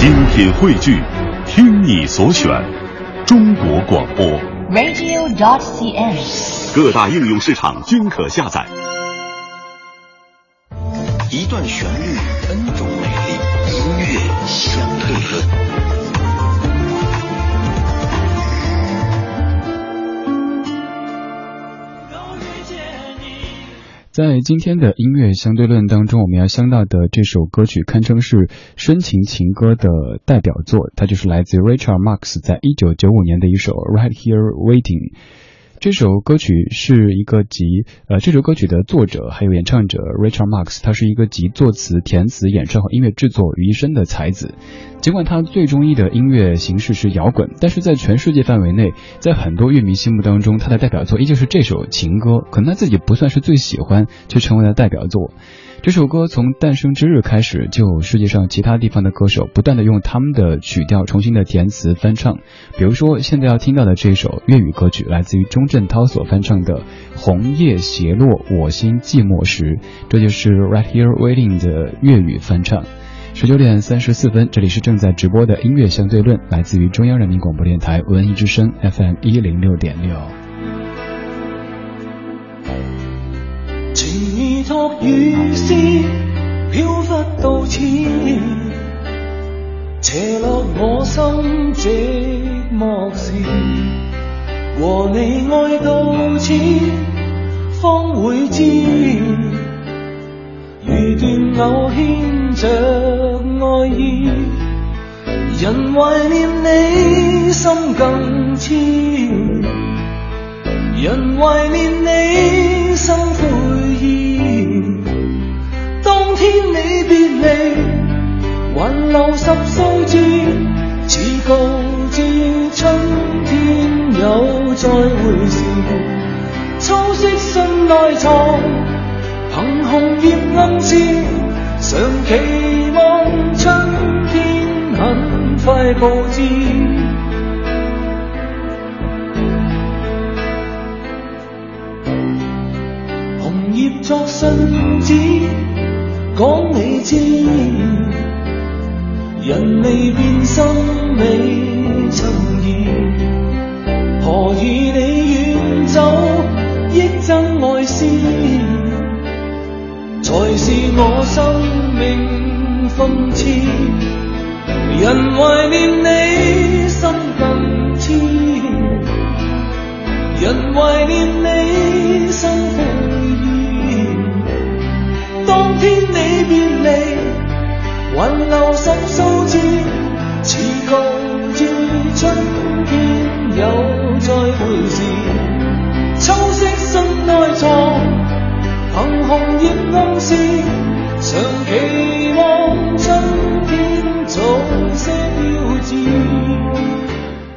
精品汇聚，听你所选，中国广播。Radio.CN，各大应用市场均可下载。一段旋律，N 种美丽音乐。在今天的音乐相对论当中，我们要相到的这首歌曲堪称是深情情歌的代表作，它就是来自 r i c h a r d Marx 在一九九五年的一首 Right Here Waiting。这首歌曲是一个集，呃，这首歌曲的作者还有演唱者 r i c h a r d Marx，他是一个集作词、填词、演唱和音乐制作于一身的才子。尽管他最中意的音乐形式是摇滚，但是在全世界范围内，在很多乐迷心目当中，他的代表作依旧是这首情歌。可能他自己不算是最喜欢，却成为了代表作。这首歌从诞生之日开始，就有世界上其他地方的歌手不断的用他们的曲调重新的填词翻唱。比如说，现在要听到的这首粤语歌曲，来自于钟镇涛所翻唱的《红叶斜落我心寂寞时》，这就是 Right Here Waiting 的粤语翻唱。十九点三十四分，这里是正在直播的音乐相对论，来自于中央人民广播电台文艺之声 FM 一零六点六。情意托雨丝，飘忽到此，斜落我心寂寞时。和你爱到此，方会知。如断偶牵着爱意，人怀念你，心更痴。留十岁志，只告知春天有再会时。秋色信内藏，凭红叶暗示，常期望春天很快报知。红叶作信纸，讲你知。人未变，心未曾移，何以你远走，忆真爱思，才是我生命讽刺。人怀念你，心更痴。人怀念你，心复意。当天你别离。挽留十数字，似告知春天又再会时。秋色深内藏，凭红叶暗示，想记。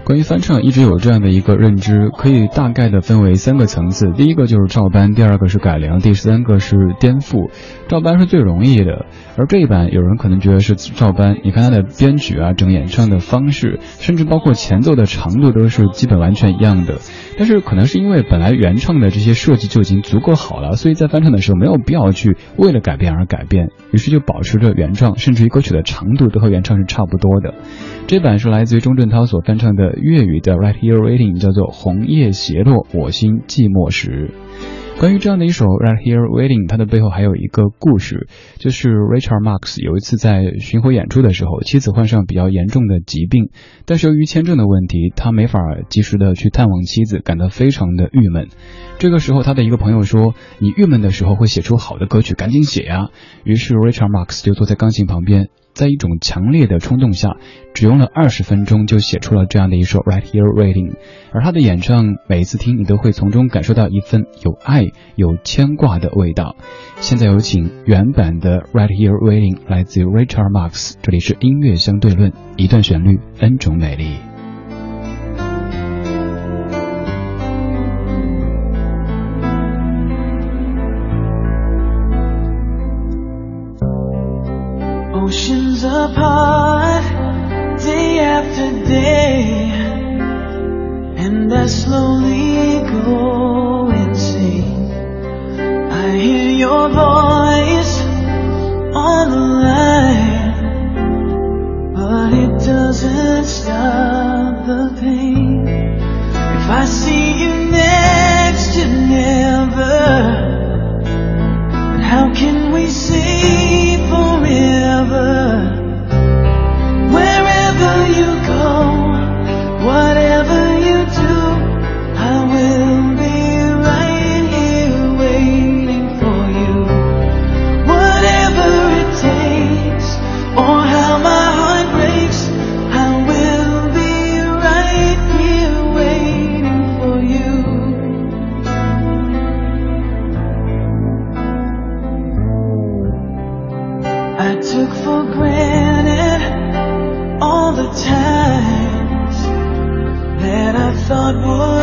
关于翻唱，一直有这样的一个认知，可以大概的分为三个层次：，第一个就是照搬，第二个是改良，第三个是颠覆。照搬是最容易的，而这一版有人可能觉得是照搬，你看它的编曲啊、整演唱的方式，甚至包括前奏的长度都是基本完全一样的。但是可能是因为本来原唱的这些设计就已经足够好了，所以在翻唱的时候没有必要去为了改变而改变，于是就保持着原唱，甚至于歌曲的长度都和原唱是差不多的。这版是来自于钟镇涛所翻唱的。粤语的 right here waiting 叫做红叶斜落，我心寂寞时。关于这样的一首 right here waiting，它的背后还有一个故事，就是 Richard Marx 有一次在巡回演出的时候，妻子患上比较严重的疾病，但是由于签证的问题，他没法及时的去探望妻子，感到非常的郁闷。这个时候，他的一个朋友说：“你郁闷的时候会写出好的歌曲，赶紧写呀。”于是 Richard Marx 就坐在钢琴旁边。在一种强烈的冲动下，只用了二十分钟就写出了这样的一首 Right Here Waiting，而他的演唱，每一次听你都会从中感受到一份有爱、有牵挂的味道。现在有请原版的 Right Here Waiting 来自于 Richard Marx，这里是音乐相对论，一段旋律，n 种美丽。apart day after day, and I slowly go insane. I hear your voice on the line, but it doesn't stop. I took for granted all the times that I thought would.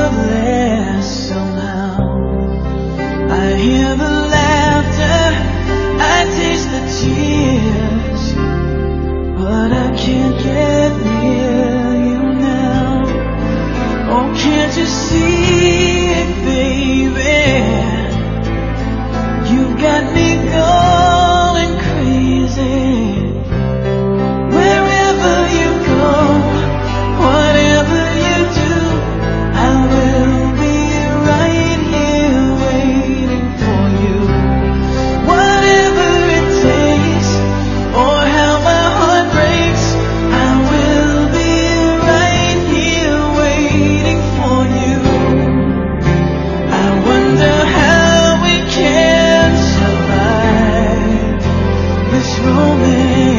moment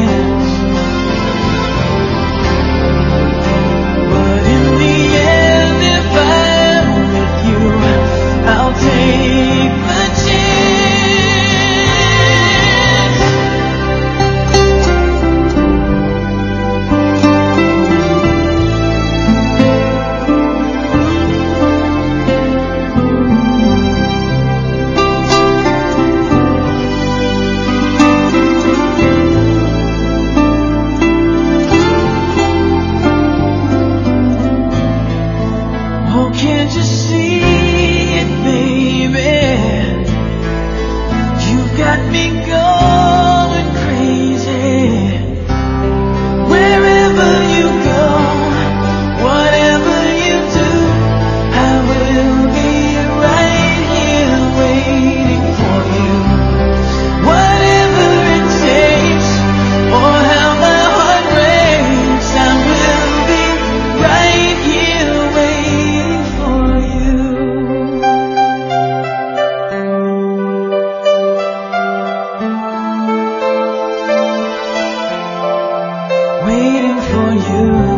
for you.